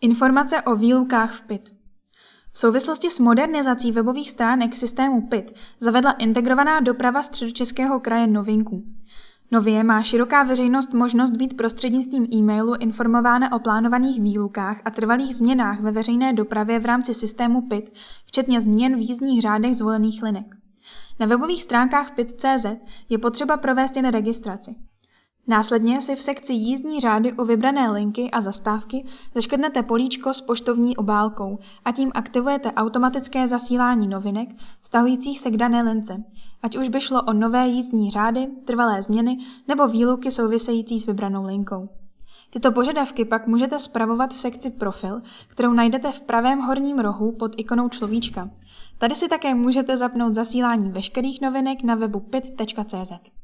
Informace o výlukách v PIT. V souvislosti s modernizací webových stránek systému PIT zavedla integrovaná doprava středočeského kraje novinku. Nově má široká veřejnost možnost být prostřednictvím e-mailu informována o plánovaných výlukách a trvalých změnách ve veřejné dopravě v rámci systému PIT, včetně změn v jízdních řádech zvolených linek. Na webových stránkách PIT.cz je potřeba provést jen registraci. Následně si v sekci jízdní řády u vybrané linky a zastávky zaškrtnete políčko s poštovní obálkou a tím aktivujete automatické zasílání novinek vztahujících se k dané lince, ať už by šlo o nové jízdní řády, trvalé změny nebo výluky související s vybranou linkou. Tyto požadavky pak můžete spravovat v sekci Profil, kterou najdete v pravém horním rohu pod ikonou človíčka. Tady si také můžete zapnout zasílání veškerých novinek na webu pit.cz.